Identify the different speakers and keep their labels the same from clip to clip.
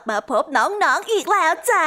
Speaker 1: ลับมาพบน้องๆออีกแล้วจ้า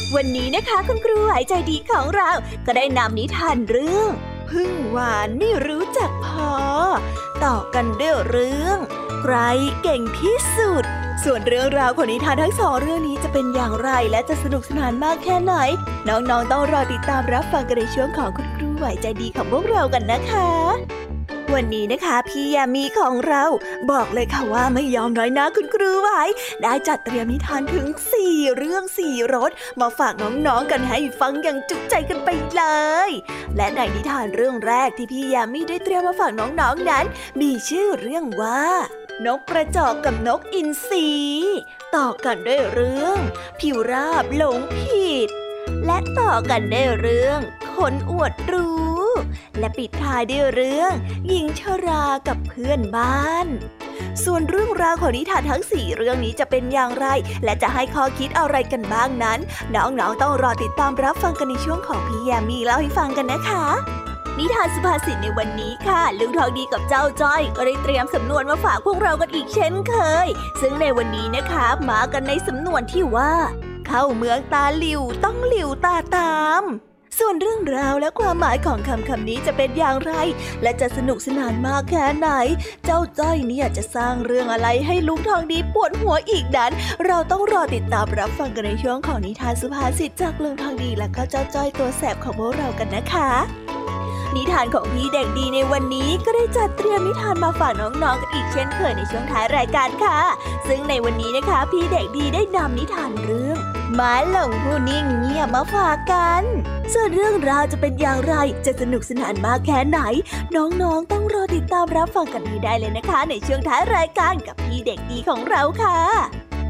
Speaker 1: วันนี้นะคะคุณครูหายใจดีของเรา ก็ได้นำนิทานเรื่อง พึ่งหวานไม่รู้จักพอ ต่อกันด้วยเรื่อง ใครเก่งที่สุด ส่วนเรื่องราวของนิทานทั้งสองเรื่องนี้จะเป็นอย่างไรและจะสนุกสนานมากแค่ไหน น้องๆต้องรอติดตามรับฟังกันในช่วงของคุณครูไหวใจดีของพวกเรากันนะคะ วันนี้นะคะพี่ยามีของเราบอกเลยค่ะว่าไม่ยอมน้อยนะคุณครูไว้ได้จัดเตรียมนิทานถึง 4 เรื่อง4รสมาฝากน้องๆกันให้ฟังอย่างจุใจกันไปเลย และในนิทานเรื่องแรกที่พี่ยามีได้เตรียมมาฝากน้องๆนนั้น มีชื่อเรื่องว่านกกระจอกกับนกอินทรีต่อกันด้วยเรื่อง ผิวราบหลงผิด และต่อกันด้วยเรื่อง คนอวดรู้ และปิดท้ายด้วยเรื่องหญิงชรากับเพื่อนบ้าน ส่วนเรื่องราวของนิทานทั้งสี่เรื่องนี้จะเป็นอย่างไร และจะให้ข้อคิดอะไรกันบ้างนั้น น้องๆต้องรอติดตามรับฟังกันในช่วงของพี่ยามีเล่าให้ฟังกันนะคะนิทานสุภาษิตในวันนี้ค่ะลุงทองดีกับเจ้าจ้อยก็ได้เตรียมสำนวนมาฝากพวกเรากันอีกเช่นเคย ซึ่งในวันนี้นะคะมากันในสำนวนที่ว่า เข้าเมืองตาหลิวต้องหลิวตาตาม ส่วนเรื่องราวและความหมายของคำคำนี้จะเป็นอย่างไร และจะสนุกสนานมากแค่ไหน เจ้าจ้อยเนี่ยจะสร้างเรื่องอะไรให้ลุงทองดีปวดหัวอีกนั้น เราต้องรอติดตามรับฟังกันในช่วงของนิทานสุภาษิตจากลุงทองดีและก็เจ้าจ้อยตัวแสบของพวกเรากันนะคะ นิทานของพี่เด็กดีในวันนี้ก็ได้จัดเตรียมนิทานมาฝากน้องๆกันอีกเช่นเคยในช่วงท้ายรายการค่ะ ซึ่งในวันนี้นะคะ พี่เด็กดีได้นำนิทานเรื่องม้าหลงผู้นิ่งเงียบมาฝากกันส่วนเรื่องราวจะเป็นอย่างไรจะสนุกสนานมากแค่ไหน น้องๆต้องรอติดตามรับฟังกันให้ได้เลยนะคะ ในช่วงท้ายรายการกับพี่เด็กดีของเราค่ะ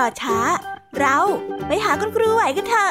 Speaker 2: รอช้า เราไปหาคุณครูไหวกันเถอะ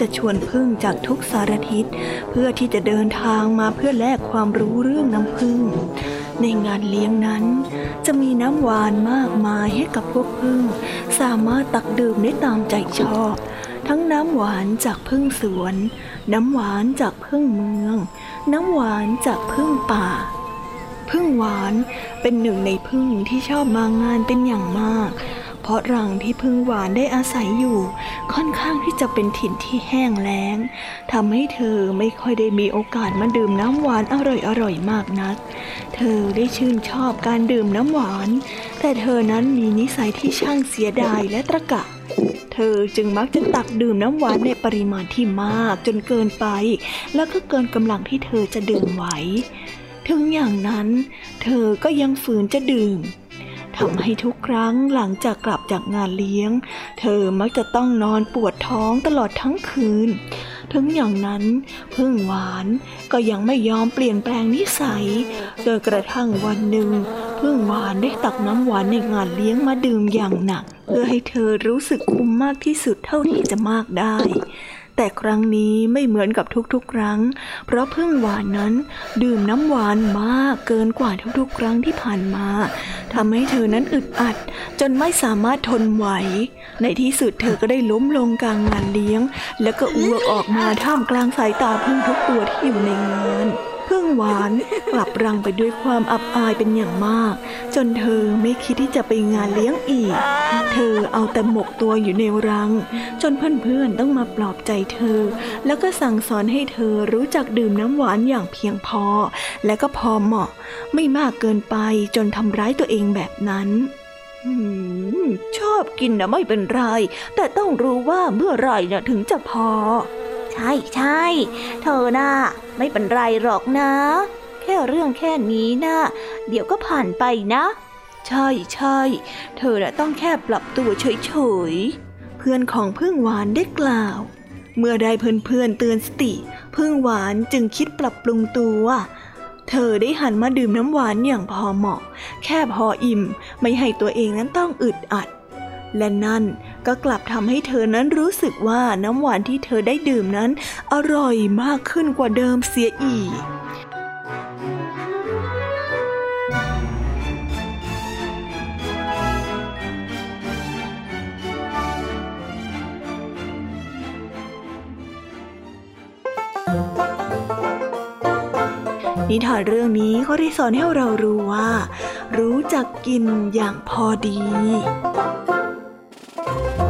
Speaker 1: จะชวนพึ่งจากทุกสารทิศเพื่อที่จะเดินทางมาเพื่อแลกความรู้เรื่องน้ำพึ่ง ในงานเลี้ยงนั้น จะมีน้ำหวานมากมายให้กับพวกพึ่ง สามารถตักดื่มได้ตามใจชอบ ทั้งน้ำหวานจากพึ่งสวน น้ำหวานจากพึ่งเมือง น้ำหวานจากพึ่งป่าพึ่งหวานเป็นหนึ่งในพึ่งที่ชอบมางานเป็นอย่างมาก ราะรังที่พึ่งหวานได้อาศัยอยู่ ค่อนข้างที่จะเป็นถิ่นที่แห้งแล้งทำให้เธอไม่ค่อยได้มีโอกาสมาดื่มน้ำหวานอร่อยๆมากนัก เธอได้ชื่นชอบการดื่มน้ำหวาน แต่เธอนั้นมีนิสัยที่ช่างเสียดายและตะกะเธอจึงมักจะตักดื่มน้ำหวานในปริมาณที่มากจนเกินไป แล้วก็เกินกำลังที่เธอจะดื่มไหว ถึงอย่างนั้น เธอก็ยังฝืนจะดื่ม ทำให้ทุกครั้งหลังจากกลับจากงานเลี้ยง เธอมักจะต้องนอนปวดท้องตลอดทั้งคืน ถึงอย่างนั้นพึ่งหวานก็ยังไม่ยอมเปลี่ยนแปลงนิสัยจนกระทั่งวันหนึ่ง พึ่งหวานได้ตักน้ำหวานในงานเลี้ยงมาดื่มอย่างหนัก เพื่อให้เธอรู้สึกคุ้มมากที่สุดเท่าที่จะมากได้ แต่ครั้งนี้ไม่เหมือนกับทุกๆ ครั้ง เพราะพึ่งหวานนั้น ดื่มน้ำหวานมากเกินกว่าทุกๆ ครั้งที่ผ่านมาทำให้เธอนั้นอึดอัด จนไม่สามารถทนไหว ในที่สุดเธอก็ได้ล้มลงกลางงานเลี้ยง แล้วก็อ้วกออกมาท่ามกลางสายตาพึ่งทุกตัวที่อยู่ในงาน พึ่งหวานกลับรังไปด้วยความอับอายเป็นอย่างมาก จนเธอไม่คิดที่จะไปงานเลี้ยงอีก เธอเอาแต่หมกตัวอยู่ในรัง จนเพื่อนๆต้องมาปลอบใจเธอ แล้วก็สั่งสอนให้เธอรู้จักดื่มน้ำหวานอย่างเพียงพอ และก็พอเหมาะ ไม่มากเกินไปจนทำร้ายตัวเองแบบนั้นชอบกินนะไม่เป็นไร แต่ต้องรู้ว่าเมื่อไรนะถึงจะพอ
Speaker 2: ใช่ใช่เธอน่ะไม่เป็นไรหรอกนะ แค่เรื่องแค่นี้นะเดี๋ยวก็ผ่านไปนะ
Speaker 1: ใช่ใช่เธอน่ะต้องแค่ปรับตัวเฉยๆ เพื่อนของพึ่งหวานได้กล่าว เมื่อได้เพื่อนๆเตือนสติ พึ่งหวานจึงคิดปรับปรุงตัวเธอได้หันมาดื่มน้ำหวานอย่างพอเหมาะ แค่พออิ่มไม่ให้ตัวเองนั้นต้องอึดอัด และนั่น ก็กลับทำให้เธอนั้นรู้สึกว่าน้ำหวานที่เธอได้ดื่มนั้น อร่อยมากขึ้นกว่าเดิมเสียอีกนิทานเรื่องนี้เขาได้สอนให้เรารู้ว่า รู้จักกินอย่างพอดี แ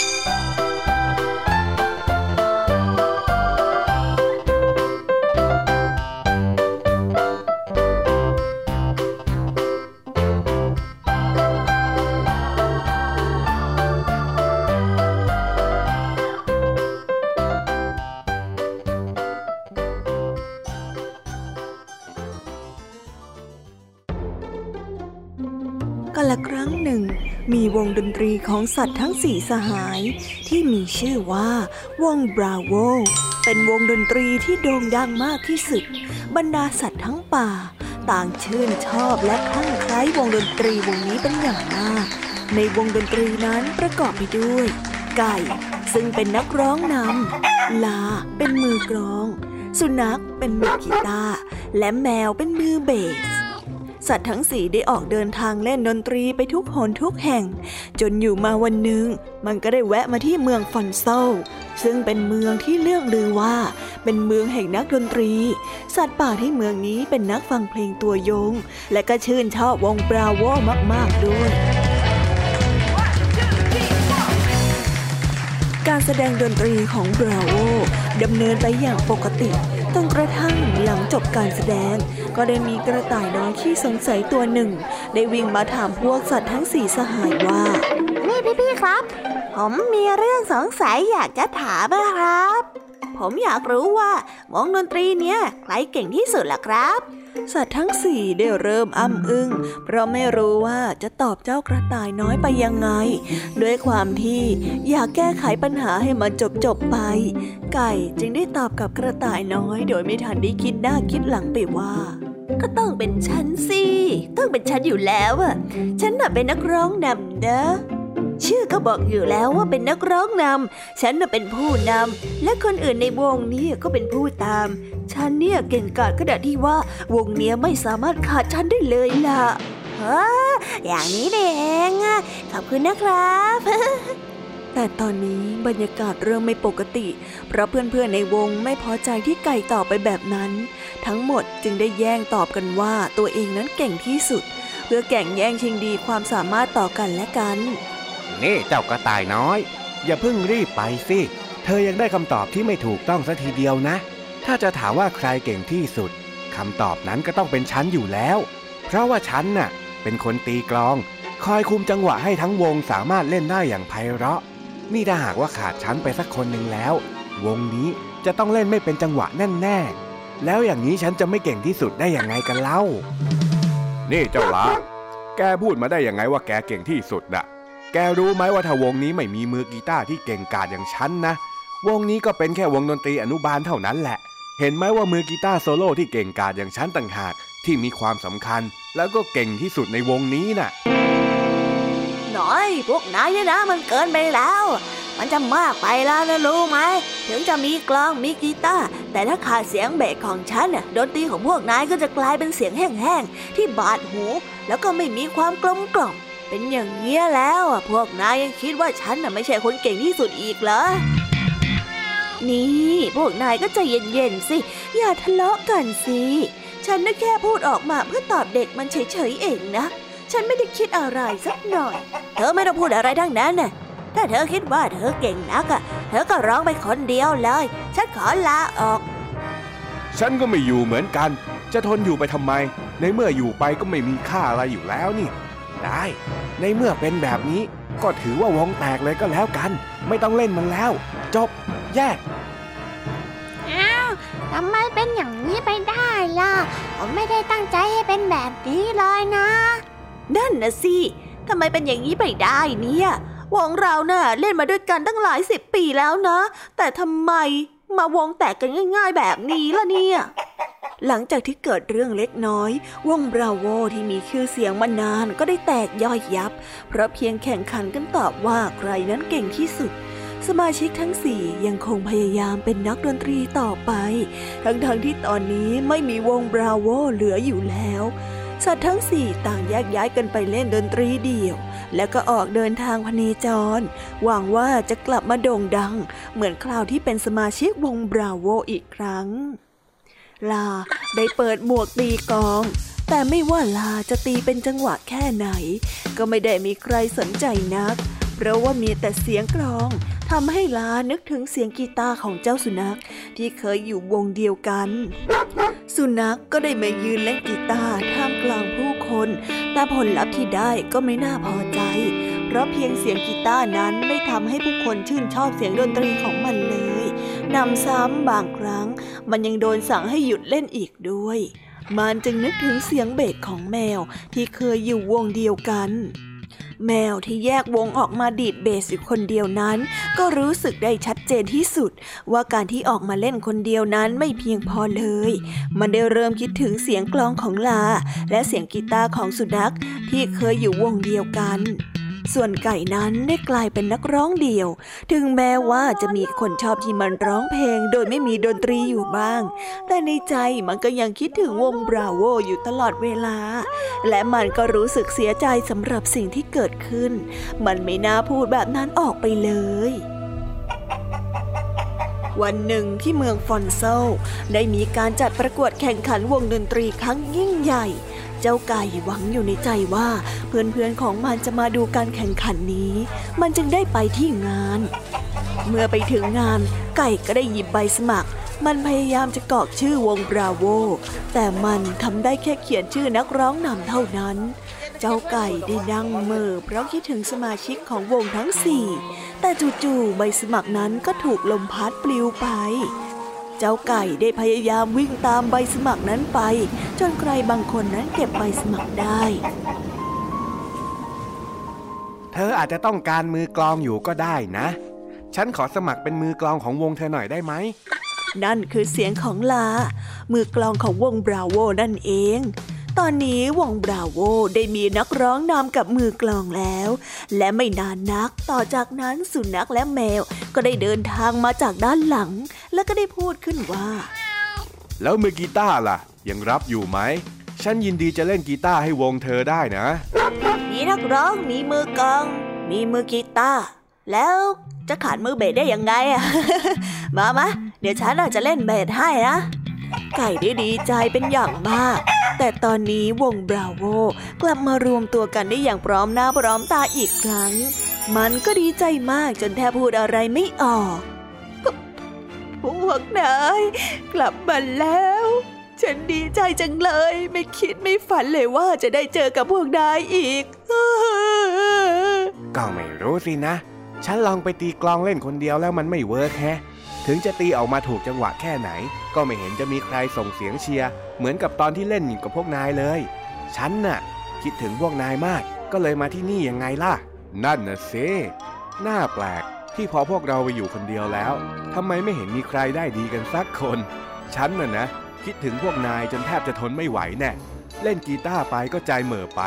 Speaker 1: ดนตรีของสัตว์ทั้งสี่สหาย ที่มีชื่อว่า วงบราโว เป็นวงดนตรีที่โด่งดังมากที่สุด บรรดาสัตว์ทั้งป่า ต่างชื่นชอบและคลั่งไคล้วงดนตรีวงนี้เป็นอย่างมาก ในวงดนตรีนั้นประกอบไปด้วย ไก่ ซึ่งเป็นนักร้องนำลาเป็นมือกลอง สุนัขเป็นมือกีตาร์และแมวเป็นมือเบส สัตว์ทั้งสี่ได้ออกเดินทางเล่นดนตรีไปทุกหนทุกแห่ง จนอยู่มาวันหนึ่ง มันก็ได้แวะมาที่เมืองฟอนโซซึ่งเป็นเมืองที่เรื่องลือว่า เป็นเมืองแห่งนักดนตรี สัตว์ป่าที่เมืองนี้เป็นนักฟังเพลงตัวยง และก็ชื่นชอบวงบราโวมาก ๆ ด้วยการแสดงดนตรีของบราโวดำเนินไปอย่างปกติ จนกระทั่งหลังจบการแสดง ก็ได้มีกระต่ายน้อยที่สงสัยตัวหนึ่ง ได้วิ่งมาถามพวกสัตว์ทั้งสี่สหายว่า
Speaker 3: นี่พี่ๆครับ ผมมีเรื่องสงสัยอยากจะถามนะครับ ผมอยากรู้ว่าวงดนตรีเนี้ยใครเก่งที่สุดล่ะครับ
Speaker 1: สัตว์ทั้งสี่ได้เริ่มอ้ำอึง้งเพราะไม่รู้ว่าจะตอบเจ้ากระต่ายน้อยไปยังไง ด้วยความที่อยากแก้ไขปัญหาให้มันจบจบไป ไก่จึงได้ตอบกับกระต่ายน้อย โดยไม่ทันได้คิดหน้าคิดหลังไปว่า
Speaker 3: ก็ต้องเป็นฉันสิ ต้องเป็นฉันอยู่แล้วอะฉันน่ะเป็นนักร้องนำนะ ชื่อก็บอกอยู่แล้วว่าเป็นนักร้องนำ ฉันน่ะเป็นผู้นำ และคนอื่นในวงนี้ก็เป็นผู้ตาม ฉันเนี่ยเก่งกาจขนาดที่ว่าวงเนี้ยไม่สามารถขาดฉันได้เลยล่ะฮะอย่างนี้เองขอบคุณนะครับ
Speaker 1: แต่ตอนนี้บรรยากาศเริ่มไม่ปกติ เพราะเพื่อนๆในวงไม่พอใจที่ไก่ตอบไปแบบนั้น ทั้งหมดจึงได้แย่งตอบกันว่าตัวเองนั้นเก่งที่สุด เพื่อแก่งแย่งชิงดีความสามารถต่อกันและกัน
Speaker 4: นี่เจ้ากระต่ายน้อย อย่าเพิ่งรีบไปสิ เธอยังได้คำตอบที่ไม่ถูกต้องสัทีเดียวนะ ถ้าจะถามว่าใครเก่งที่สุดคำตอบนั้นก็ต้องเป็นฉันอยู่แล้ว เพราะว่าฉันน่ะ เป็นคนตีกลอง คอยคุมจังหวะให้ทั้งวงสามารถเล่นได้อย่างไพเราะ นี่ถ้าหากว่าขาดฉันไปสักคนหนึ่งแล้ว วงนี้จะต้องเล่นไม่เป็นจังหวะแน่แน่แล้วอย่างนี้ฉันจะไม่เก่งที่สุดได้อย่างไงกันเล่า นี่เจ้าละแกพูดมาได้ยังไงว่าแกเก่งที่สุดอะ แกรู้ไหมว่าถ้าวงนี้ไม่มีมือกีตาร์ที่เก่งกาจอย่างฉันนะ วงนี้ก็เป็นแค่วงดนตรีอนุบาลเท่านั้นแหละ เห็นไหมว่ามือกีตาร์โซโล่ที่เก่งกาจอย่างฉันต่างหากที่มีความสำคัญ แล้วก็เก่งที่สุดในวงนี้น่ะ
Speaker 3: น้อย พวกนายเนี่ยนะมันเกินไปแล้ว
Speaker 1: มันจะมากไปแล้วนะรู้ไหม ถึงจะมีกลองมีกีตาร์แต่ถ้าขาดเสียงเบสของฉันน่ะดนตรีของพวกนายก็จะกลายเป็นเสียงแห้งๆที่บาดหู แล้วก็ไม่มีความกลมกล่อม เป็นอย่างเงี้ยแล้วอะพวกนายยังคิดว่าฉันน่ะไม่ใช่คนเก่งที่สุดอีกเหรอ นี่ พวกนายก็ใจเย็นๆสิ อย่าทะเลาะกันสิ ฉันน่ะแค่พูดออกมาเพื่อตอบเด็กมันเฉยๆเองนะ ฉันไม่ได้คิดอะไรสักหน่อย เธอไม่ต้องพูดอะไรทั้งนั้นน่ะ ถ้าเธอคิดว่าเธอเก่งนักอะ เธอก็ร้องไปคนเดียวเลย ฉันขอลาออก
Speaker 4: ฉันก็ไม่อยู่เหมือนกัน จะทนอยู่ไปทำไม ในเมื่ออยู่ไปก็ไม่มีค่าอะไรอยู่แล้วนี่ ได้ ในเมื่อเป็นแบบนี้ก็ถือว่าวงแตกเลยก็แล้วกัน ไม่ต้องเล่นมันแล้ว จบแยก
Speaker 3: อ้าวทำไมเป็นอย่างนี้ไปได้ล่ะ ผมไม่ได้ตั้งใจให้เป็นแบบนี้เลยนะ
Speaker 1: นั่นนะสิทำไมเป็นอย่างนี้ไปได้เนี่ยวงเราน่ะเล่นมาด้วยกันตั้งหลายสิบปีแล้วนะ แต่ทำไมมาวงแตกกันง่าย ๆ แบบนี้ล่ะเนี่ย หลังจากที่เกิดเรื่องเล็กน้อย วงบราโวที่มีชื่อเสียงมานานก็ได้แตกย่อยยับ เพราะเพียงแข่งขันกันตอบว่าใครนั้นเก่งที่สุด สมาชิกทั้งสี่ยังคงพยายามเป็นนักดนตรีต่อไป ทั้งๆทที่ตอนนี้ไม่มีวงบราโวเหลืออยู่แล้วสัตว์ทั้งสี่ต่างแยกย้ายกันไปเล่นดนตรีเดี่ยว แล้วก็ออกเดินทางพเนจร หวังว่าจะกลับมาโด่งดัง เหมือนคราวที่เป็นสมาชิกวงบราโวอีกครั้ง ลาได้เปิดหมวกตีกลอง แต่ไม่ว่าลาจะตีเป็นจังหวะแค่ไหน ก็ไม่ได้มีใครสนใจนัก เพราะว่ามีแต่เสียงกลองทำให้ลานึกถึงเสียงกีตาร์ของเจ้าสุนัขที่เคยอยู่วงเดียวกัน สุนัขก็ได้มายืนเล่นกีตาร์ท่ามกลางผู้คน แต่ผลลัพธ์ที่ได้ก็ไม่น่าพอใจ เพราะเพียงเสียงกีตาร์นั้นไม่ทำให้ผู้คนชื่นชอบเสียงดนตรีของมันเลย นำซ้ำบางครั้ง มันยังโดนสั่งให้หยุดเล่นอีกด้วย มันจึงนึกถึงเสียงเบสของแมวที่เคยอยู่วงเดียวกัน แมวที่แยกวงออกมาดีดเบสอยู่คนเดียวนั้น ก็รู้สึกได้ชัดเจนที่สุด ว่าการที่ออกมาเล่นคนเดียวนั้นไม่เพียงพอเลย มันได้เริ่มคิดถึงเสียงกลองของลา และเสียงกีตาร์ของสุนัขที่เคยอยู่วงเดียวกัน ส่วนไก่นั้นได้กลายเป็นนักร้องเดี่ยว ถึงแม้ว่าจะมีคนชอบที่มันร้องเพลงโดยไม่มีดนตรีอยู่บ้าง แต่ในใจมันก็ยังคิดถึงวงบราโวอยู่ตลอดเวลา และมันก็รู้สึกเสียใจสำหรับสิ่งที่เกิดขึ้น มันไม่น่าพูดแบบนั้นออกไปเลยวันหนึ่งที่เมืองฟอนโซลได้มีการจัดประกวดแข่งขันวงดนตรีครั้งยิ่งใหญ่ เจ้าไก่หวังอยู่ในใจว่า เพื่อนๆของมันจะมาดูการแข่งขันนี้ มันจึงได้ไปที่งาน เมื่อไปถึงงาน ไก่ก็ได้หยิบใบสมัคร มันพยายามจะกรอกชื่อวงบราโว แต่มันทำได้แค่เขียนชื่อนักร้องนำเท่านั้น เจ้าไก่ได้นั่งเมอเพราะคิดถึงสมาชิกของวงทั้งสี่แต่จู่ๆใบสมัครนั้นก็ถูกลมพัดปลิวไป เจ้าไก่ได้พยายามวิ่งตามใบสมัครนั้นไป จนใครบางคนนั้นเก็บใบสมัครได้
Speaker 4: เธออาจจะต้องการมือกลองอยู่ก็ได้นะ ฉันขอสมัครเป็นมือกลองของวงเธอหน่อยได้ไหม
Speaker 1: นั่นคือเสียงของลา มือกลองของวงบราโวนั่นเอง ตอนนี้วงบราโวได้มีนักร้องนำกับมือกลองแล้ว และไม่นานนักต่อจากนั้นสุนัขและแมวก็ได้เดินทางมาจากด้านหลัง และก็ได้พูดขึ้นว่า
Speaker 4: แล้วมือกีตาร์ล่ะ ยังรับอยู่ไหม ฉันยินดีจะเล่นกีตาร์ให้วงเธอได้นะ
Speaker 1: มีนักร้องมีมือกลอง มีมือกีตาร์แล้วจะขาดมือเบสได้ยังไงอะ มามาเดี๋ยวฉันอาจจะเล่นเบสให้นะ ไก่ได้ดีใจเป็นอย่างมาก แต่ตอนนี้วงบราโวกลับมารวมตัวกันได้อย่างพร้อมหน้าพร้อมตาอีกครั้ง มันก็ดีใจมากจนแทบพูดอะไรไม่ออกพพวกนายกลับมาแล้ว ฉันดีใจจังเลย ไม่คิดไม่ฝันเลยว่าจะได้เจอกับพวกนายอีก
Speaker 4: ก็ไม่รู้สินะ ฉันลองไปตีกลองเล่นคนเดียวแล้วมันไม่เวิร์กแฮะ ถึงจะตีออกมาถูกจังหวะแค่ไหน ก็ไม่เห็นจะมีใครส่งเสียงเชียร์เหมือนกับตอนที่เล่นอยู่กับพวกนายเลย ฉันน่ะ คิดถึงพวกนายมาก ก็เลยมาที่นี่ยังไงล่ะ นั่นน่ะเซน่าแปลกที่พอพวกเราไปอยู่คนเดียวแล้วทำไมไม่เห็นมีใครได้ดีกันสักคน ฉันน่ะนะ คิดถึงพวกนายจนแทบจะทนไม่ไหวแน่เล่นกีตาร์ไปก็ใจเหม่อไป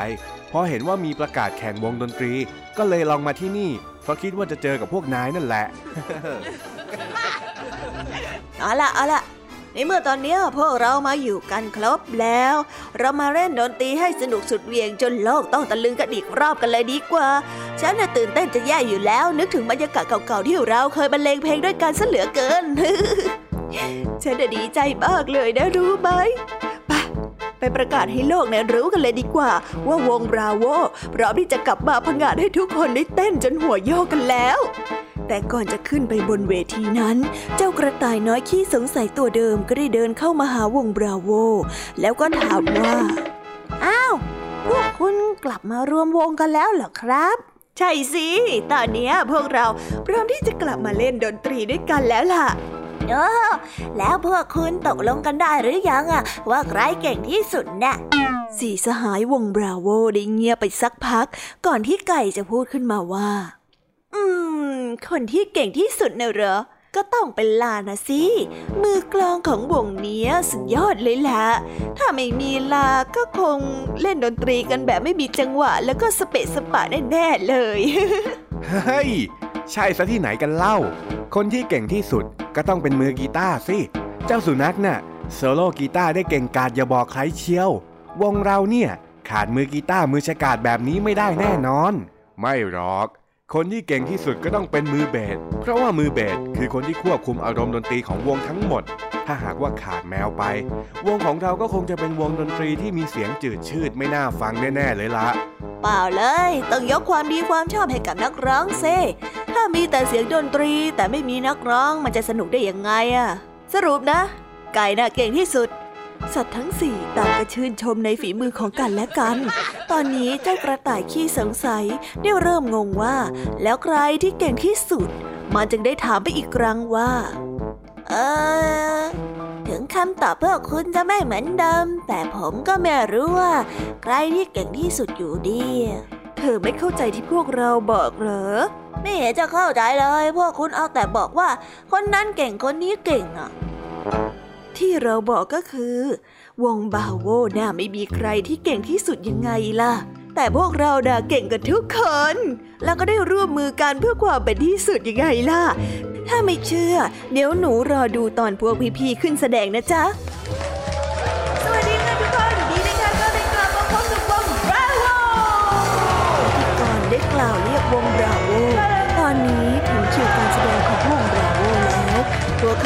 Speaker 4: พอเห็นว่ามีประกาศแข่งวงดนตรี ก็เลยลองมาที่นี่ เพราะคิดว่าจะเจอกับพวกนายนั่นแหละ
Speaker 1: เอาละเอาละในเมื่อตอนนี้พวกเรามาอยู่กันครบแล้ว เรามาเล่นดนตรีให้สนุกสุดเหวียงจนโลกต้องตะลึงกันอีกรอบกันเลยดีกว่า ฉันน่ะตื่นเต้นจะแย่อยู่แล้ว นึกถึงบรรยากาศเก่าๆที่เราเคยบรรเลงเพลงด้วยกันซะเหลือเกิน ฉันน่ะดีใจมากเลยนะรู้ไหม ไปปประกาศให้โลกเนี่ยรู้กันเลยดีกว่า ว่าวงบราโวพร้อมที่จะกลับมาพังงาดให้ทุกคนได้เต้นจนหัวโยกกันแล้ว แต่ก่อนจะขึ้นไปบนเวทีนั้น เจ้ากระต่ายน้อยขี้สงสัยตัวเดิมก็ได้เดินเข้ามาหาวงบราโว แล้วก็ถามว่า อ้าว พวกคุณกลับมารวมวงกันแล้วเหรอครับใช่สิ ตอนนี้พวกเราพร้อมที่จะกลับมาเล่นดนตรีด้วยกันแล้วล่ะ เออแล้วพวกคุณตกลงกันได้หรือยังอะว่าใครเก่งที่สุดน่ะสี่สหายวงบราโวได้เงียบไปสักพัก ก่อนที่ไก่จะพูดขึ้นมาว่า อืม คนที่เก่งที่สุดเนอะเหรอ ก็ต้องเป็นลานะสิ มือกลองของวงเนี้ยสุดยอดเลยล่ะ ถ้าไม่มีลาก็คงเล่นดนตรีกันแบบไม่มีจังหวะ แล้วก็สเปะสปะแน่ๆเลย
Speaker 4: เฮ้ย ใช่ซะที่ไหนกันเล่า คนที่เก่งที่สุดก็ต้องเป็นมือกีตาร์สิ เจ้าสุนัขน่ะโซโล่กีตาร์ได้เก่งกาจอย่าบอกใครเชียว วงเราเนี่ย ขาดมือกีตาร์มือฉกาจแบบนี้ไม่ได้แน่นอน ไม่หรอก คนที่เก่งที่สุดก็ต้องเป็นมือเบส เพราะว่ามือเบสคือคนที่ควบคุมอารมณ์ดนตรีของวงทั้งหมด ถ้าหากว่าขาดแมวไป วงของเราก็คงจะเป็นวงดนตรีที่มีเสียงจืดชืดไม่น่าฟังแน่ๆเลยละ
Speaker 1: เปล่าเลย ต้องยกความดีความชอบให้กับนักร้องเซถ้ามีแต่เสียงดนตรีแต่ไม่มีนักร้องมันจะสนุกได้ยังไงอะสรุปนะ ไก่น่ะเก่งที่สุด สัตว์ทั้งสี่ต่างก็ชื่นชมในฝีมือของกันและกัน ตอนนี้เจ้ากระต่ายขี้สงสัยได้เริ่มงงว่า แล้วใครที่เก่งที่สุด มันจึงได้ถามไปอีกครั้งว่า เออถึงคำตอบพวกคุณจะไม่เหมือนเดิม แต่ผมก็ไม่รู้ว่า ใครที่เก่งที่สุดอยู่ดี เธอไม่เข้าใจที่พวกเราบอกเหรอ ไม่เห็นจะเข้าใจเลย พวกคุณเอาแต่บอกว่า คนนั้นเก่งคนนี้เก่งอะ ที่เราบอกก็คือ วงบาโวน่าไม่มีใครที่เก่งที่สุดยังไงล่ะ แต่พวกเราด่าเก่งกันทุกคน แล้วก็ได้ร่วมมือกันเพื่อความเป็นที่สุดยังไงล่ะ ถ้าไม่เชื่อ เดี๋ยวหนูรอดูตอนพวกพี่ๆขึ้นแสดงนะจ๊ะ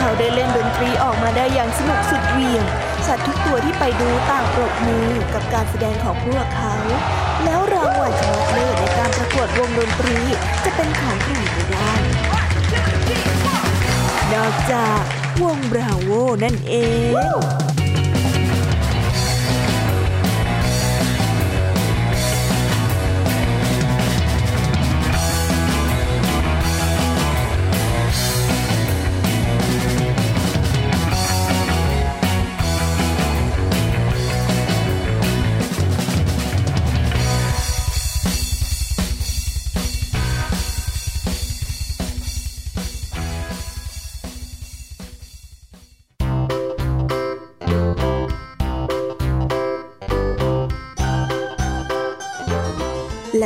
Speaker 1: เขาได้เล่นดนตรีออกมาได้อย่างสนุกสุดเหวี่ยง สัตว์ทุกตัวที่ไปดูต่างปรบมือกับการแสดงของพวกเขา แล้วรางวัลชนะเลิศในการประกวดวงดนตรี จะเป็นของใครไปได้ นอกจากวงบราโวนั่นเอง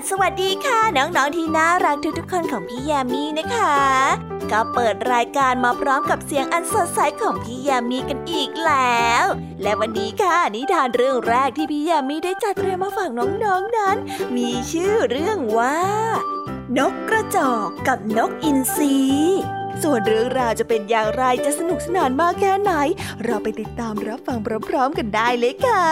Speaker 1: ดัสสวัสดีค่ะ น้องๆที่น่ารักทุกๆคนของพี่ยามีนะคะ ก็เปิดรายการมาพร้อมกับเสียงอันสดใสของพี่ยามีกันอีกแล้ว และวันนี้ค่ะนิทานเรื่องแรกที่พี่ยามีได้จัดเตรียมมาฝากน้องๆนนั้น มีชื่อเรื่องว่า นกกระจอกกับนกอินทรีส่วนเรื่องราวจะเป็นอย่างไรจะสนุกสนานมากแค่ไหน เราไปติดตามรับฟังพร้อมๆกันได้เลยค่ะ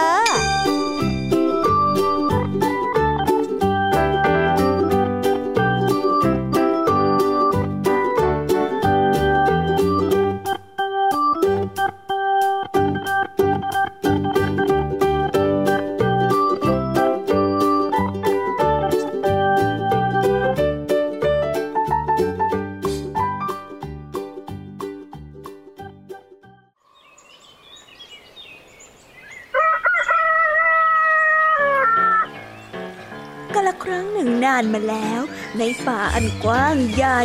Speaker 1: กว้างใหญ่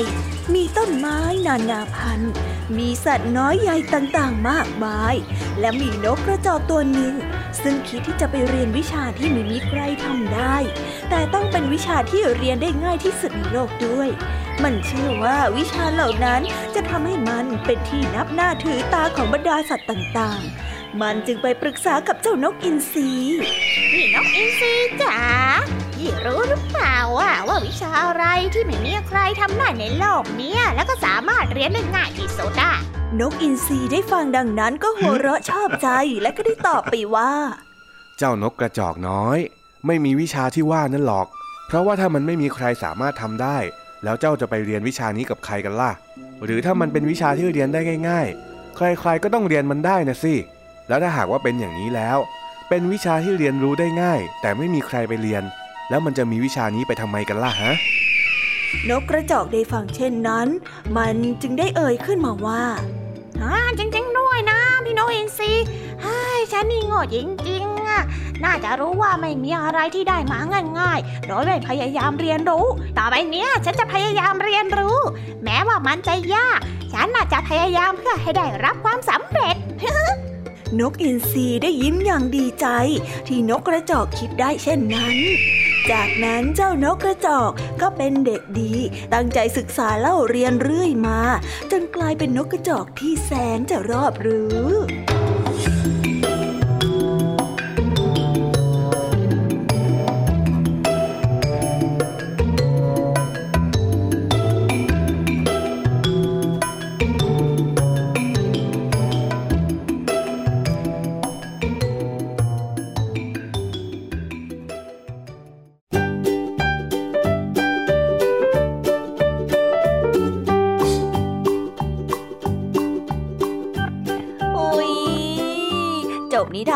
Speaker 1: มีต้นไม้นานาพันธุ์ มีสัตว์น้อยใหญ่ต่างๆ มากมาย และมีนกกระจอกตัวหนึ่ง ซึ่งคิดที่จะไปเรียนวิชาที่ไม่มีใครทำได้ แต่ต้องเป็นวิชาที่เรียนได้ง่ายที่สุดในโลกด้วย มันเชื่อว่าวิชาเหล่านั้นจะทำให้มันเป็นที่นับหน้าถือตาของบรรดาสัตว์ต่างๆ มันจึงไปปรึกษากับเจ้านกอินทรี
Speaker 3: นี่นกอินทรีจ๋า พี่รู้หรือเปล่าว่าว่าวิชาอะไรที่ไม่มีใครทำได้ในโลกนี้แล้วก็สามารถเรียนได้ง่ายที่สุดอะ
Speaker 1: นกอินทรีได้ฟังดังนั้นก็หัวเราะชอบใจและก็ได้ตอบไปว่า
Speaker 4: เจ้านกกระจอกน้อย ไม่มีวิชาที่ว่านั่นหรอก เพราะว่าถ้ามันไม่มีใครสามารถทำได้ แล้วเจ้าจะไปเรียนวิชานี้กับใครกันล่ะ หรือถ้ามันเป็นวิชาที่เรียนได้ง่าย ๆ ใครๆก็ต้องเรียนมันได้นะสิแล้วถ้าหากว่าเป็นอย่างนี้แล้ว เป็นวิชาที่เรียนรู้ได้ง่าย แต่ไม่มีใครไปเรียน แล้วมันจะมีวิชานี้ไปทำไมกันล่ะฮะ
Speaker 1: นกกระจอกได้ฟังเช่นนั้น มันจึงได้เอ่ยขึ้นมาว่า
Speaker 3: ฮ่าจริงๆด้วยนะพี่นกอินซีเฮ้ยฉันนี่โง่จริงๆอะน่าจะรู้ว่าไม่มีอะไรที่ได้มาง่ายๆ โดยไม่พยายามเรียนรู้ ต่อไปเนี้ยฉันจะพยายามเรียนรู้ แม้ว่ามันจะยาก ฉันน่าจะพยายามเพื่อให้ได้รับความสำเร็จ
Speaker 1: นกอินทรีได้ยิ้มอย่างดีใจ ที่นกกระจอกคิดได้เช่นนั้น จากนั้นเจ้านกกระจอกก็เป็นเด็กดี ตั้งใจศึกษาเล่าเรียนเรื่อยมา จนกลายเป็นนกกระจอกที่แสนจะรอบรู้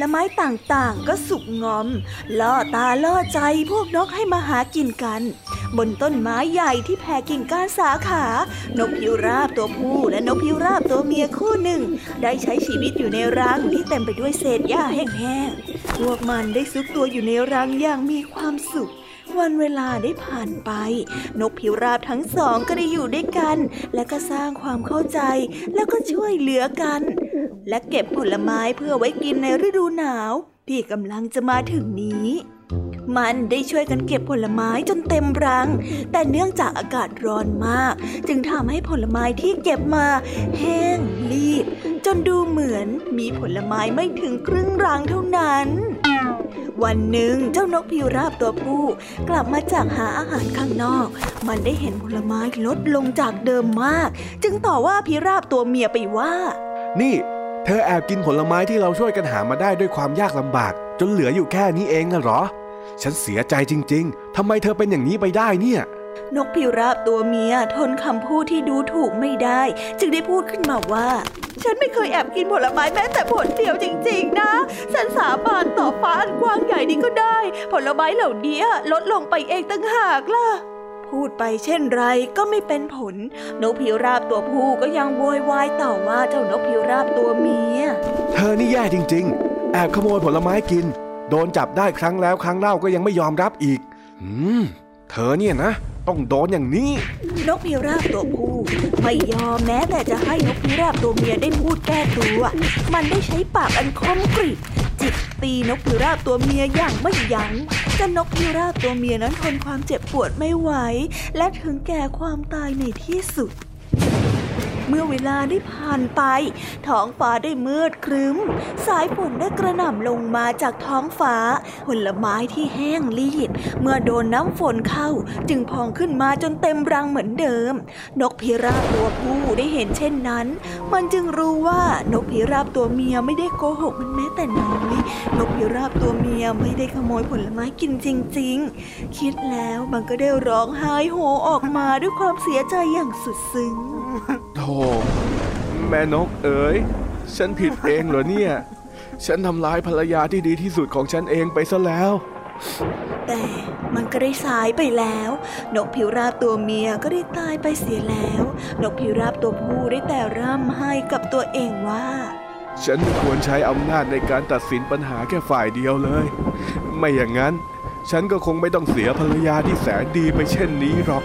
Speaker 1: ลไม้ต่างๆ ก็สุกงอม ล่อตาล่อใจพวกนกให้มาหากินกัน บนต้นไม้ใหญ่ที่แผ่กิ่งก้านสาขา นกพิราบตัวผู้และนกพิราบตัวเมียคู่หนึ่ง ได้ใช้ชีวิตอยู่ในรังที่เต็มไปด้วยเศษหญ้าแห้งๆ พวกมันได้ซุกตัวอยู่ในรังอย่างมีความสุข วันเวลาได้ผ่านไป นกพิราบทั้งสองก็ได้อยู่ด้วยกัน และก็สร้างความเข้าใจ แล้วก็ช่วยเหลือกัน และเก็บผลไม้เพื่อไว้กินในฤดูหนาว ที่กำลังจะมาถึงนี้มันได้ช่วยกันเก็บผลไม้จนเต็มรัง แต่เนื่องจากอากาศร้อนมาก จึงทำให้ผลไม้ที่เก็บมาแห้งรีบ จนดูเหมือนมีผลไม้ไม่ถึงครึ่งรังเท่านั้น วันหนึ่งเจ้านกพิราบตัวผู้ กลับมาจากหาอาหารข้างนอก มันได้เห็นผลไม้ลดลงจากเดิมมาก จึงต่อว่าพิราบตัวเมียไปว่า
Speaker 4: นี่ เธอแอบกินผลไม้ที่เราช่วยกันหามาได้ด้วยความยากลำบาก จนเหลืออยู่แค่นี้เองนะเหรอ ฉันเสียใจจริง ๆทำไมเธอเป็นอย่างนี้ไปได้เนี่ย
Speaker 1: นกพิราบตัวเมียทนคำพูดที่ดูถูกไม่ได้ จึงได้พูดขึ้นมาว่า ฉันไม่เคยแอบกินผลไม้แม้แต่ผลเดียวจริง ๆ นะฉันสาบานต่อฟ้าอันกว้างใหญ่นี้ก็ได้ ผลไม้เหล่านี้ลดลงไปเองตั้งหากล่ะพูดไปเช่นไรก็ไม่เป็นผล นกพิราบตัวผู้ก็ยังโวยวายต่อว่าเจ้านกพิราบตัวเมีย
Speaker 4: เธอนี่แย่จริง ๆ แอบขโมยผลไม้กิน โดนจับได้ครั้งแล้วครั้งเล่าก็ยังไม่ยอมรับอีก อืม เธอเนี่ยนะ ต้องโดนอย่างนี้
Speaker 1: นกพิราบตัวผู้ไม่ยอมแม้แต่จะให้นกพิราบตัวเมียได้พูดแก้ตัว มันได้ใช้ปากอันคมกริบจิกตีนกพิราบตัวเมียอย่างไม่ยัง้งจนนกพิราบตัวเมียนั้นทนความเจ็บปวดไม่ไหว และถึงแก่ความตายในที่สุด เมื่อเวลาได้ผ่านไป ท้องฟ้าได้มืดครึ้ม สายฝนได้กระหน่ำลงมาจากท้องฟ้า ผลไม้ที่แห้งลีด เมื่อโดนน้ำฝนเข้า จึงพองขึ้นมาจนเต็มรังเหมือนเดิม นกพิราบตัวผู้ได้เห็นเช่นนั้น มันจึงรู้ว่านกพิราบตัวเมียไม่ได้โกหกมันแม้แต่น้อยนกพิราบตัวเมียไม่ได้ขโมยผลไม้กินจริง ๆ คิดแล้วมันก็ได้ร้องไห้โฮออกมาด้วยความเสียใจอย่างสุดซึ้ง
Speaker 4: โธ่แม่นกเอ๋ย ฉันผิดเองเหรอเนี่ย ฉันทำร้ายภรรยาที่ดีที่สุดของฉันเองไปซะแล้ว
Speaker 1: แต่มันก็ได้สายไปแล้ว นกพิราบตัวเมียก็ได้ตายไปเสียแล้ว นกพิราบตัวผู้ได้แต่ร่ำไห้กับตัวเองว่า
Speaker 4: ฉันไม่ควรใช้อำนาจในการตัดสินปัญหาแค่ฝ่ายเดียวเลย ไม่อย่างนั้น ฉันก็คงไม่ต้องเสียภรรยาที่แสนดีไปเช่นนี้หรอก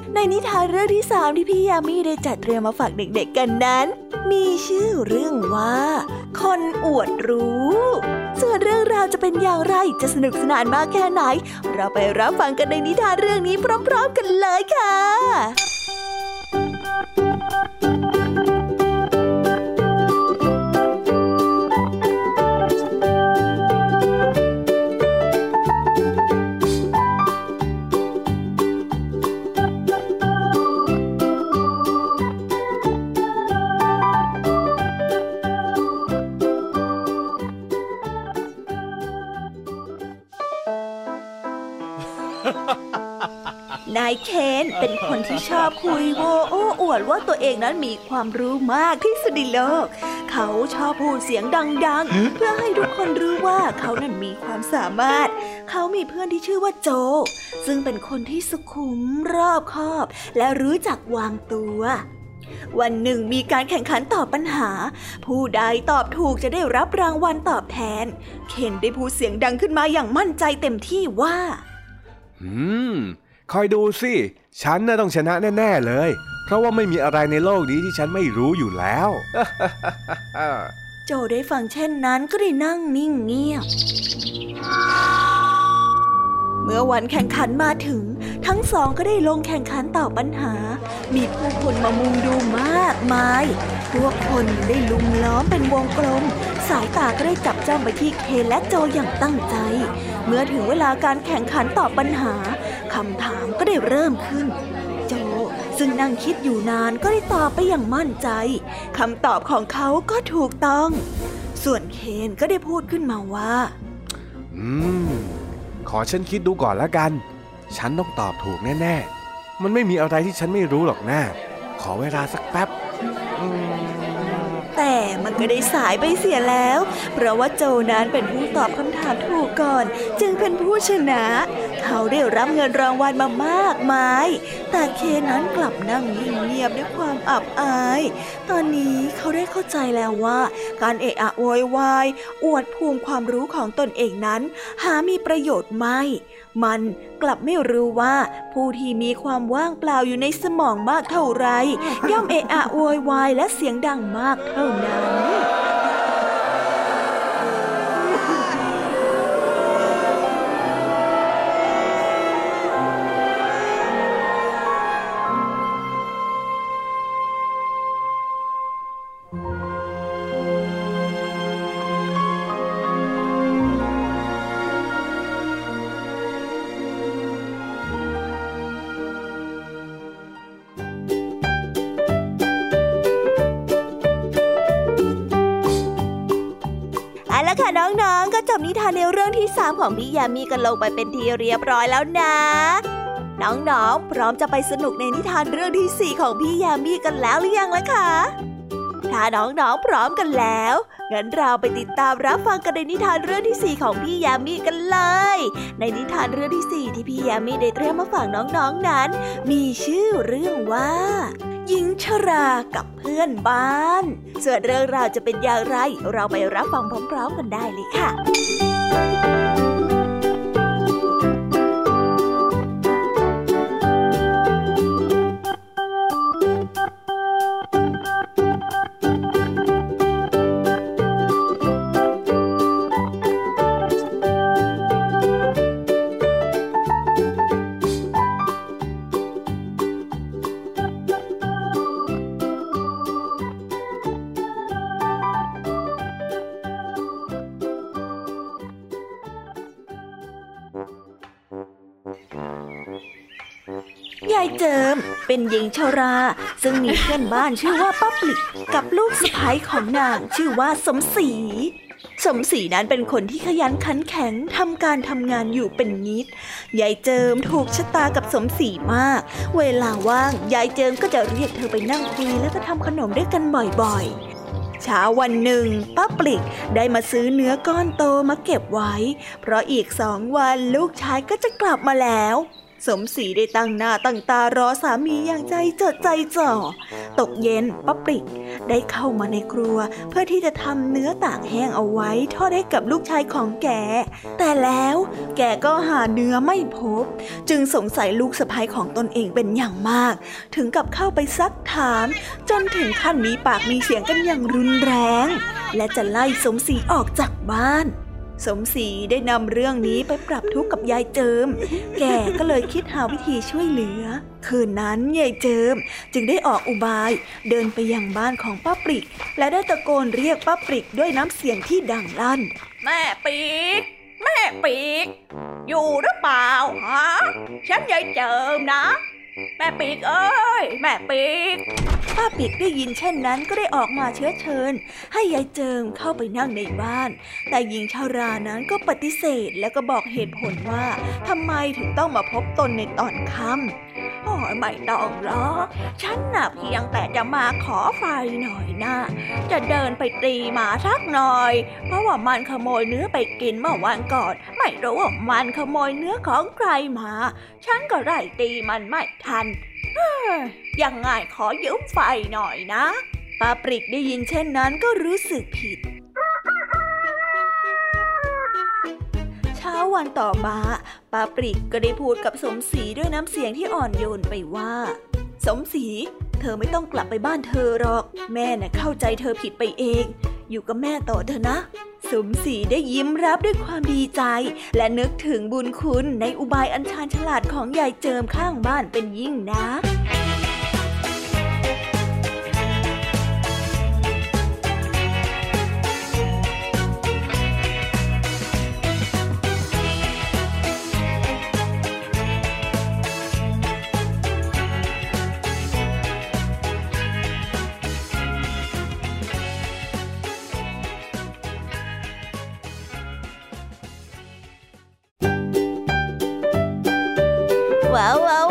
Speaker 1: ในนิทานเรื่องที่สามที่พี่ยามีได้จัดเตรียมมาฝากเด็กๆกันนั้น มีชื่อเรื่องว่า คนอวดรู้ ส่วนเรื่องราวจะเป็นอย่างไรจะสนุกสนานมากแค่ไหน เราไปรับฟังกันในนิทานเรื่องนี้พร้อม ๆ กันเลยค่ะ เคนเป็นคนที่ชอบคุยโวโอ้อวดว่าตัวเองนั้นมีความรู้มากที่สุดในโลก เขาชอบพูดเสียงดังๆ เพื่อให้ทุกคนรู้ว่าเขานั้นมีความสามารถ เขามีเพื่อนที่ชื่อว่าโจ ซึ่งเป็นคนที่สุขุมรอบคอบ และรู้จักวางตัววันหนึ่งมีการแข่งขันตอบปัญหา ผู้ใดตอบถูกจะได้รับรางวัลตอบแทน เคนได้พูดเสียงดังขึ้นมาอย่างมั่นใจเต็มที่ว่า
Speaker 4: อืม คอยดูสิ ฉันน่ะต้องชนะแน่ ๆเลย เพราะว่าไม่มีอะไรในโลกนี้ที่ฉันไม่รู้อยู่แล้ว
Speaker 5: โจได้ฟังเช่นนั้นก็ได้นั่งนิ่งเงียบ เมื่อวันแข่งขันมาถึง ทั้งสองก็ได้ลงแข่งขันต่อปัญหา มีผู้คนมามุงดูมากมาย พวกคนได้ลุมล้อมเป็นวงกลม สายตาก็ได้จับจ้องไปที่เคนและโจอย่างตั้งใจ เมื่อถึงเวลาการแข่งขันตอบปัญหา คำถามก็ได้เริ่มขึ้น โจซึ่งนั่งคิดอยู่นานก็ได้ตอบไปอย่างมั่นใจคำตอบของเขาก็ถูกต้อง ส่วนเคนก็ได้พูดขึ้นมาว่า
Speaker 4: อืม ขอฉันคิดดูก่อนละกัน ฉันต้องตอบถูกแน่ๆ มันไม่มีอะไรที่ฉันไม่รู้หรอกนะขอเวลาสักแป๊บอืม
Speaker 5: แต่มันก็ได้สายไปเสียแล้ว เพราะว่าโจนั้นเป็นผู้ตอบ ถามถูกก่อน จึงเป็นผู้ชนะ เขาได้รับเงินรางวัลมามากมาย แต่เคนนั้นกลับนั่งเงียบด้วยความอับอาย ตอนนี้เขาได้เข้าใจแล้วว่า การเอะอะโวยวายอวดภูมิความรู้ของตนเองนั้น หามีประโยชน์ไม่ มันกลับไม่รู้ว่าผู้ที่มีความว่างเปล่าอยู่ในสมองมากเท่าไร ย่อมเอะอะโวยวายและเสียงดังมากเท่านั้น
Speaker 1: พี่ยามีกันลงไปเป็นทีเรียบร้อยแล้วนะ น้องๆ พร้อมจะไปสนุกในนิทานเรื่องที่ 4 ของพี่ยามีกันแล้วหรือยังล่ะคะถ้าน้องๆ พร้อมกันแล้ว งั้นเราไปติดตามรับฟังกันในนิทานเรื่องที่ 4 ของพี่ยามีกันเลย ในนิทานเรื่องที่ 4 ที่พี่ยามีได้เตรียมมาฝากน้องๆนนั้น มีชื่อเรื่องว่าหญิงชรากับเพื่อนบ้าน ส่วนเรื่องราวจะเป็นอย่างไร เราไปรับฟังพร้อมๆ กันได้เลยค่ะ เป็นหญิงชรา ซึ่งมีเพื่อนบ้านชื่อว่าป้าปลิกกับลูกสะใภ้ของนางชื่อว่าสมศรีสมศรีนั้นเป็นคนที่ขยันขันแข็งทำการทำงานอยู่เป็นนิด ยายเจิมถูกชะตากับสมศรีมาก เวลาว่างยายเจิมก็จะเรียกเธอไปนั่งคุยแล้วก็ทำขนมด้วยกันบ่อยๆ เช้าวันหนึ่งป้าปลิกได้มาซื้อเนื้อก้อนโตมาเก็บไว้ เพราะอีกสองวันลูกชายก็จะกลับมาแล้ว สมศรีได้ตั้งหน้าตั้งตารอสามีอย่างใจจดใจจ่อ ตกเย็นป้าปริกได้เข้ามาในครัว เพื่อที่จะทำเนื้อตากแห้งเอาไว้ทอดให้กับลูกชายของแก แต่แล้วแกก็หาเนื้อไม่พบ จึงสงสัยลูกสะใภ้ของตนเองเป็นอย่างมาก ถึงกับเข้าไปซักถาม จนถึงขั้นมีปากมีเสียงกันอย่างรุนแรง และจะไล่สมศรีออกจากบ้าน สมศรีได้นำเรื่องนี้ไปปรับทุกข์กับยายเจิม แกก็เลยคิดหาวิธีช่วยเหลือ คืนนั้นยายเจิมจึงได้ออกอุบายเดินไปยังบ้านของป้าปริก และได้ตะโกนเรียกป้าปริกด้วยน้ำเสียงที่ดังลั่น
Speaker 3: แม่ปีกแม่ปีก อยู่หรือเปล่าฮะฉันยายเจิมนะ แม่ปีกเอ้ย แม่ปีก
Speaker 5: ป้าปิกได้ยินเช่นนั้นก็ได้ออกมาเชื้อเชิญ ให้ยายเจิมเข้าไปนั่งในบ้าน แต่หญิงชารานั้นก็ปฏิเสธแล้วก็บอกเหตุผลว่าทำไมถึงต้องมาพบตนในตอนค่ำ
Speaker 3: โอ้ยไม่ต้องหรอกฉันน่ะเพียงแต่จะมาขอไฟหน่อยนะจะเดินไปตีหมาสักหน่อย เพราะว่ามันขโมยเนื้อไปกินเมื่อวันก่อน ไม่รู้ว่ามันขโมยเนื้อของใครมา ฉันก็ไล่ตีมันไม่ทันเฮ้ยยังไงขอยืมไฟหน่อยนะ
Speaker 5: ป้าปริกได้ยินเช่นนั้นก็รู้สึกผิด เช้า
Speaker 1: วันต่อมาป้าปริกก็ได้พูดกับสมศรีด้วยน้ำเสียงที่อ่อนโยนไปว่า สมศรีเธอไม่ต้องกลับไปบ้านเธอหรอก แม่น่ะเข้าใจเธอผิดไปเอง อยู่กับแม่ต่อเถอะนะ สมศรีได้ยิ้มรับด้วยความดีใจ และนึกถึงบุญคุณในอุบายอันชาญฉลาดของยายเจิมข้างบ้านเป็นยิ่งนัก จบ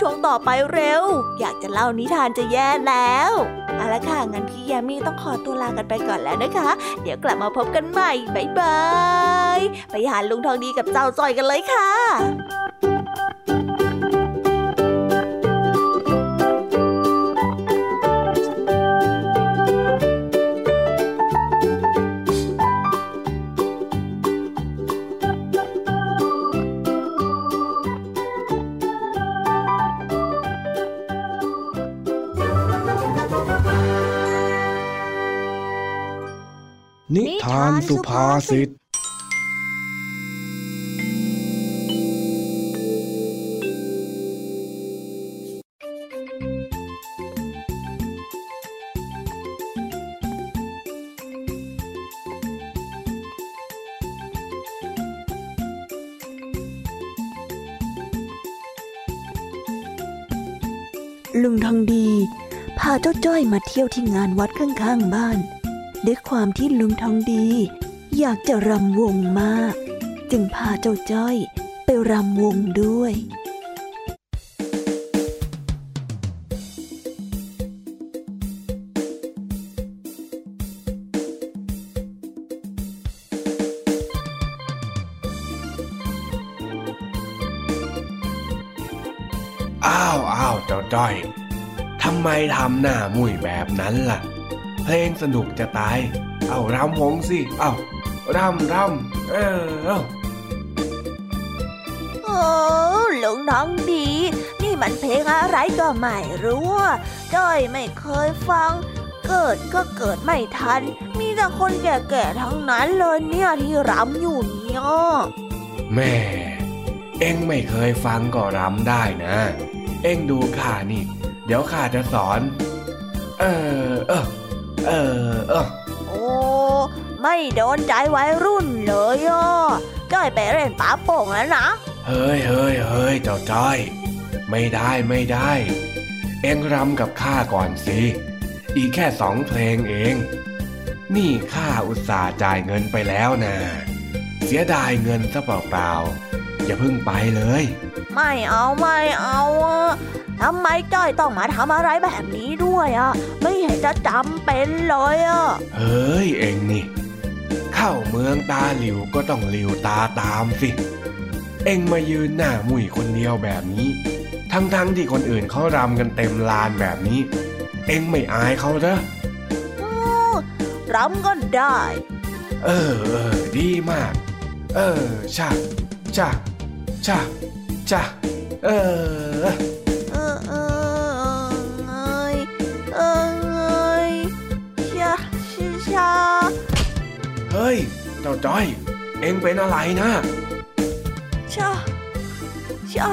Speaker 1: ช่วงต่อไปเร็ว อยากจะเล่านิทานจะแย่แล้วเอาละค่ะงั้นพี่ยามีต้องขอตัวลากันไปก่อนแล้วนะคะ เดี๋ยวกลับมาพบกันใหม่บ๊ายบาย ไปหาลุงทองดีกับเจ้าจอยกันเลยค่ะ
Speaker 4: นิทานสุภาษิต ลุงทองดี
Speaker 1: พาเจ้าจ้อยมาเที่ยวที่งานวัดข้างๆบ้าน ด้วยความที่ลุงทองดี อยากจะรำวงมาก จึงพาเจ้าจ้อยไปรำวงด้วย
Speaker 4: อ้าวอ้าวเจ้าจ้อยทำไมทำหน้ามุ่ยแบบนั้นล่ะ ลงสนุกจะตาย เอารำวงสิ เอารำรำเออ
Speaker 6: โอ้หลงน้องดี นี่มันเพลงอะไรก็ไม่รู้จ้อยไม่เคยฟัง เกิดก็เกิดไม่ทัน มีแต่คนแก่ๆทั้งนั้นเลยเนี่ยที่รำอยู่เนี่ย
Speaker 4: แม่เอ็งไม่เคยฟังก็รำได้นะ เอ็งดูข้านี่ เดี๋ยวข้าจะสอน เออเออ เออเออ
Speaker 6: โอ้ไม่โดนใจวัยรุ่นเลยอะจ้อยไปเล่นป๋าโป่งแล้วนะ
Speaker 4: เฮ้ยเฮ้ยเฮ้ยเจ้าจ้อย ไม่ได้ไม่ได้ เอ็งรำกับข้าก่อนสิ อีกแค่สองเพลงเอง นี่ข้าอุตส่าห์จ่ายเงินไปแล้วนะเสียดายเงินซะเปล่าๆ อย่าเพิ่งไปเลย
Speaker 6: ไม่เอาไม่เอาทำไมจ้อยต้องมาทำอะไรแบบนี้ ด้วยอะ ไม่เห็นจะจำเป็นเลยอะ
Speaker 4: เฮ้ยเองนี่ เข้าเมืองตาหลิวก็ต้องหลิวตาตามสิ เอ็งมายืนหน้ามุยคนเดียวแบบนี้ ทั้งๆทที่คนอื่นเขารำกันเต็มลานแบบนี้ เอ็งไม่อายเขาเหรอ
Speaker 6: รำก็ได้
Speaker 4: เออเออดีมาก เออชาชาชาชาเออ เจ้าจ้อย เอ็งเป็นอะไรนะ
Speaker 6: ชาชา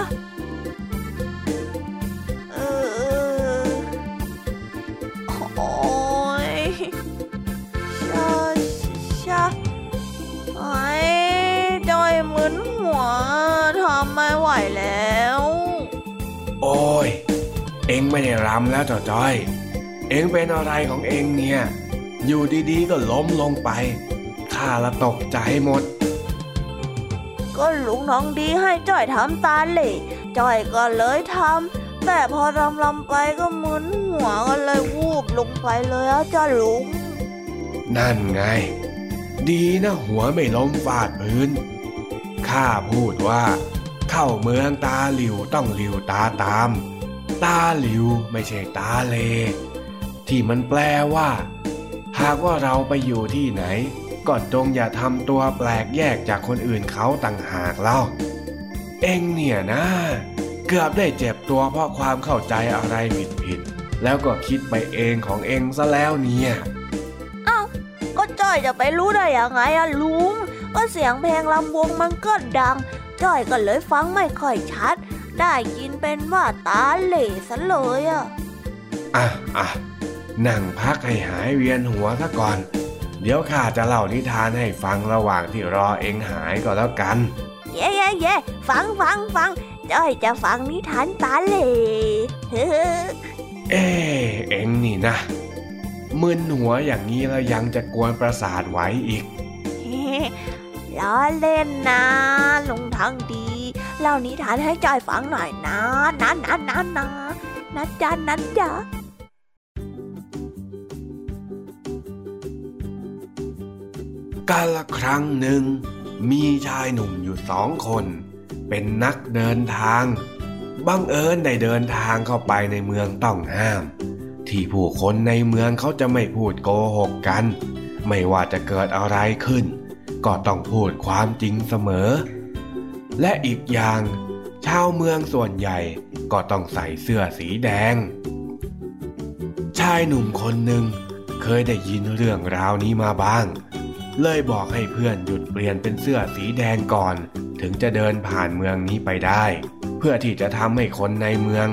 Speaker 6: เออโอ้ยชาชาไอ้จ้อยมึนหัวทำไม่ไหวแล้ว
Speaker 4: โอ้ย เอ็งไม่ได้รำแล้วเจ้าจ้อย เอ็งเป็นอะไรของเอ็งเนี่ย อยู่ดีๆก็ล้มลงไป ข้าละตกใจหมด
Speaker 1: ก็ลุงน้องดีให้จ้อยทำตาเหล่จ้อยก็เลยทำแต่พอทำลำไปก็มึนหัวก็เลยวูบลงไปเลยอะจ้าลุง
Speaker 4: นั่นไง ดีนะหัวไม่ล้มฟาดพื้นข้าพูดว่า เข้าเมืองตาหลิวต้องหลิวตาตาม ตาหลิวไม่ใช่ตาเล ที่มันแปลว่าหากว่าเราไปอยู่ที่ไหน ก็จงอย่าทำตัวแปลกแยกจากคนอื่นเขาต่างหากเล่า เอ็งเนี่ยนะ เกือบได้เจ็บตัวเพราะความเข้าใจอะไรผิดๆแล้วก็คิดไปเองของเองซะแล้วเนี่ย
Speaker 1: ก็จ้อยจะไปรู้ได้ยังไงอะลุง ก็เสียงเพลงลำวงมันก็ดัง จ้อยก็เลยฟังไม่ค่อยชัด ได้ยินเป็นว่าตาเหล่ซะเลยอะ
Speaker 4: อะอะนั่งพักให้หายเวียนหัวซะก่อน เดี๋ยวข้าจะเล่านิทานให้ฟังระหว่างที่รอเองหายก็แล้วกัน
Speaker 1: เย่เย่เย่ฟังฟังฟังจ้อยจะฟังนิทานตาเหล่เฮ้อ
Speaker 4: เอ๊ะเอ็งนี่นะมึนหัวอย่างนี้แล้วยังจะกวนประสาทไหวอีก
Speaker 1: เฮ้ล้อเล่นนะลุงทั้งดีเล่านิทานให้จ้อยฟังหน่อยนะนะนะนะนะนะจ๊ะนะจ๊ะ
Speaker 4: กาละครั้งหนึ่ง มีชายหนุ่มอยู่สองคน เป็นนักเดินทาง บังเอิญได้เดินทางเข้าไปในเมืองต้องห้าม ที่ผู้คนในเมืองเขาจะไม่พูดโกหกกัน ไม่ว่าจะเกิดอะไรขึ้น ก็ต้องพูดความจริงเสมอ และอีกอย่าง ชาวเมืองส่วนใหญ่ก็ต้องใส่เสื้อสีแดง ชายหนุ่มคนหนึ่งเคยได้ยินเรื่องราวนี้มาบ้างเเลยบอกให้เพื่อนหยุดเปลี่ยนเป็นเสื้อสีแดงก่อน ถึงจะเดินผ่านเมืองนี้ไปได้ เพื่อที่จะทำให้คนในเมือง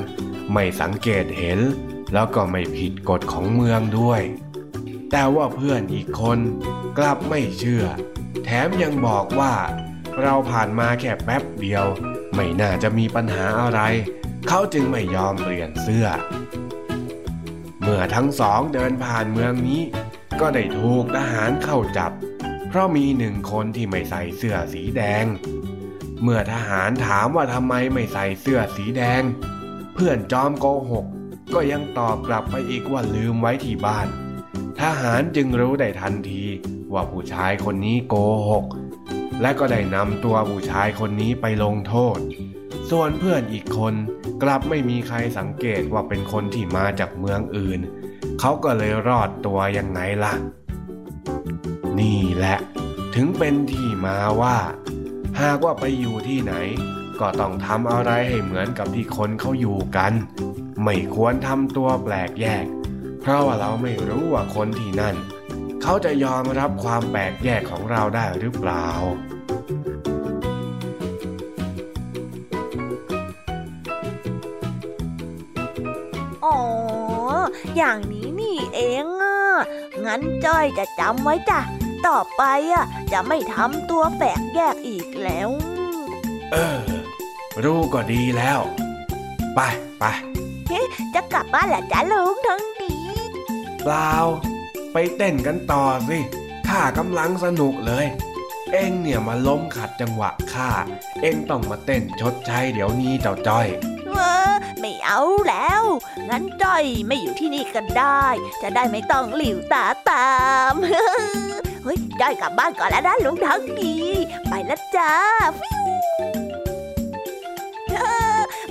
Speaker 4: ไม่สังเกตเห็น แล้วก็ไม่ผิดกฎของเมืองด้วย แต่ว่าเพื่อนอีกคนกลับไม่เชื่อ แถมยังบอกว่า เราผ่านมาแค่แป๊บเดียว ไม่น่าจะมีปัญหาอะไร เขาจึงไม่ยอมเปลี่ยนเสื้อ เมื่อทั้งสองเดินผ่านเมืองนี้ก็ได้ถูกทหารเข้าจับ ราะมีหนึ่งคนที่ไม่ใส่เสื้อสีแดง เมื่อทหารถามว่าทำไมไม่ใส่เสื้อสีแดง เพื่อนจอมโกหก ก็ยังตอบกลับไปอีกว่าลืมไว้ที่บ้าน ทหารจึงรู้ได้ทันทีว่าผู้ชายคนนี้โกหก และก็ได้นำตัวผู้ชายคนนี้ไปลงโทษ ส่วนเพื่อนอีกคนกลับไม่มีใครสังเกตว่าเป็นคนที่มาจากเมืองอื่น เขาก็เลยรอดตัวยังไงล่ะ นี่แหละ ถึงเป็นที่มาว่า หากว่าไปอยู่ที่ไหน ก็ต้องทำอะไรให้เหมือนกับที่คนเขาอยู่กัน ไม่ควรทำตัวแปลกแยก เพราะว่าเราไม่รู้ว่าคนที่นั่น เขาจะยอมรับความแปลกแยกของเราได้หรือเปล่า
Speaker 1: อ๋ออย่างนี้นี่เองอะ งั้นจ้อยจะจำไว้จ้ะ ต่อไปอะจะไม่ทำตัวแปลกแยกอีกแล้ว
Speaker 4: เออ รู้ก็ดีแล้ว ไปไป
Speaker 1: จะกลับบ้านแหละจ้ะลุงทั้งดี
Speaker 4: เปล่า ไปเต้นกันต่อสิข้ากำลังสนุกเลย เอ็งเนี่ยมาล้มขัดจังหวะข้า เอ็งต้องมาเต้นชดใช้เดี๋ยวนี้เจ้าจ้อย
Speaker 1: เออไม่เอาแล้ว งั้นจ้อยไม่อยู่ที่นี่กันได้ จะได้ไม่ต้องหลิวตาตาม เฮ้ยจ้อยกลับบ้านก่อนแล้วนะลุงทั้งดี ไปแล้วจ้าฟิว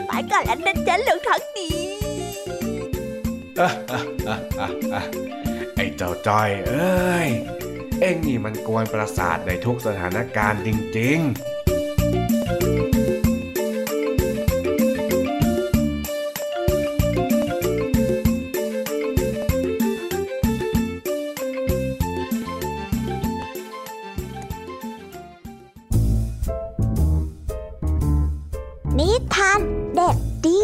Speaker 1: ไปก่อนแล้วนะจ๊ะลุงทั้งดี
Speaker 4: ไอ้เจ้าจ้อยเอ้ย เอ็งนี่มันกวนประสาทในทุกสถานการณ์จริง ๆ
Speaker 1: ดี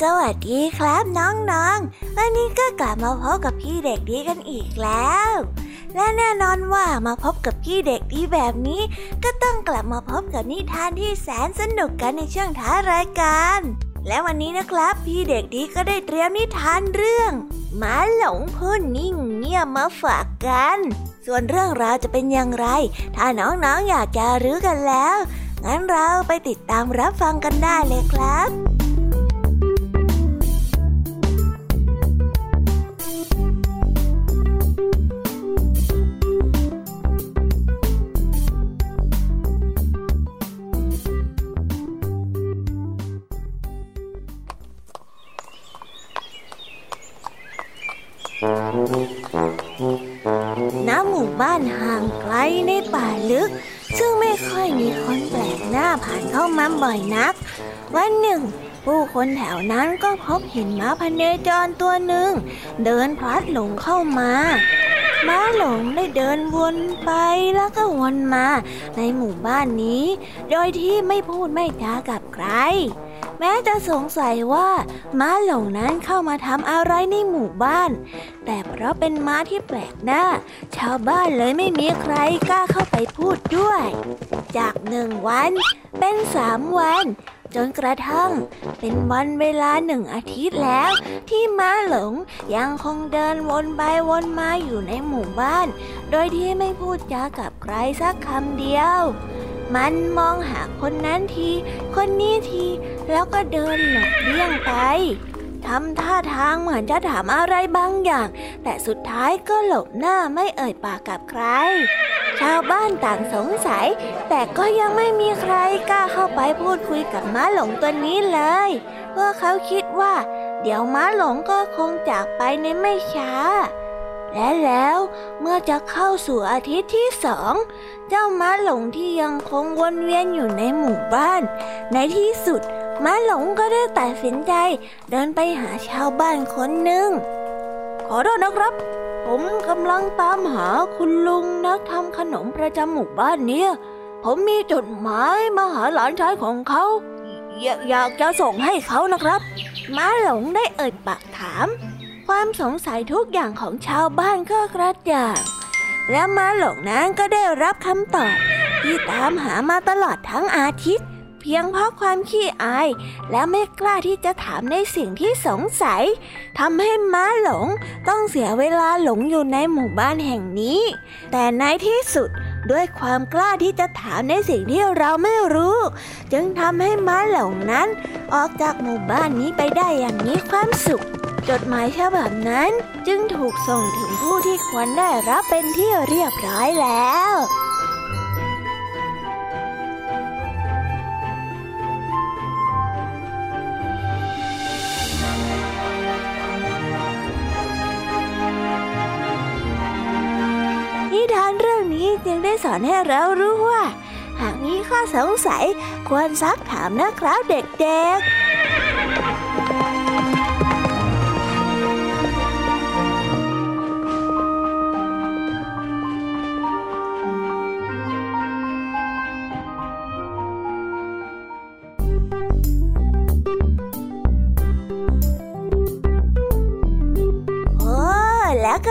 Speaker 1: สวัสดีครับน้องๆ วันนี้ก็กลับมาพบกับพี่เด็กดีกันอีกแล้วและแน่นอนว่ามาพบกับพี่เด็กดีแบบนี้ ก็ต้องกลับมาพบกับนิทานที่แสนสนุกกันในช่วงท้ายรายการ และวันนี้นะครับ พี่เด็กดีก็ได้เตรียมนิทานเรื่องหมาหลงพ่นนิ่งเงียบมาฝากกัน ส่วนเรื่องราวจะเป็นอย่างไร ถ้าน้องๆออยากจะรู้กันแล้ว งั้นเราไปติดตามรับฟังกันได้เลยครับ บ่อยนัก วันหนึ่ง ผู้คนแถวนั้นก็พบเห็นม้าพเนจรตัวหนึ่ง เดินพลัดหลงเข้ามาม้าหลงได้เดินวนไปแล้วก็วนมา ในหมู่บ้านนี้ โดยที่ไม่พูดไม่จากับใคร แม้จะสงสัยว่าม้าหลงนั้นเข้ามาทำอะไรในหมู่บ้าน แต่เพราะเป็นม้าที่แปลกหน้า ชาวบ้านเลยไม่มีใครกล้าเข้าไปพูดด้วย จากหนึ่งวัน เป็นสามวันจนกระทั่ง เป็นวันเวลาหนึ่งอาทิตย์แล้ว ที่ม้าหลงยังคงเดินวนไปวนมาอยู่ในหมู่บ้าน โดยที่ไม่พูดจากับใครสักคำเดียว มันมองหาคนนั้นที คนนี้ที แล้วก็เดินหลบเลี่ยงไปทำท่าทางเหมือนจะถามอะไรบางอย่าง แต่สุดท้ายก็หลบหน้าไม่เอ่ยปากกับใคร ชาวบ้านต่างสงสัย แต่ก็ยังไม่มีใครกล้าเข้าไปพูดคุยกับม้าหลงตัวนี้เลยเพราะเขาคิดว่า เดี๋ยวม้าหลงก็คงจากไปในไม่ช้า และแล้วเมื่อจะเข้าสู่อาทิตย์ที่สอง เจ้าม้าหลงที่ยังคงวนเวียนอยู่ในหมู่บ้าน ในที่สุด ม้าหลงก็ได้ตัดสินใจ เดินไปหาชาวบ้านคนหนึ่ง ขอโทษนะครับ ผมกำลังตามหาคุณลุงนักทำขนมประจำหมู่บ้านเนี่ย ผมมีจดหมายมาหาหลานชายของเขาอยากอยากจะส่งให้เขานะครับ ม้าหลงได้เอ่ยปากถาม ความสงสัยทุกอย่างของชาวบ้านก็กระจ่างและม้าหลงนั้นก็ได้รับคำตอบ ที่ตามหามาตลอดทั้งอาทิตย์ เพียงเพราะความขี้อาย และไม่กล้าที่จะถามในสิ่งที่สงสัยทำให้ม้าหลงต้องเสียเวลาหลงอยู่ในหมู่บ้านแห่งนี้ แต่ในที่สุด ด้วยความกล้าที่จะถามในสิ่งที่เราไม่รู้ จึงทำให้ม้าหลงนั้น ออกจากหมู่บ้านนี้ไปได้อย่างมีความสุข จดหมายฉบับนั้นจึงถูกส่งถึงผู้ที่ควรได้รับเป็นที่เรียบร้อยแล้ว จึงได้สอนให้เรารู้ว่า หากมีข้อสงสัยควรซักถามนะครับเด็กๆ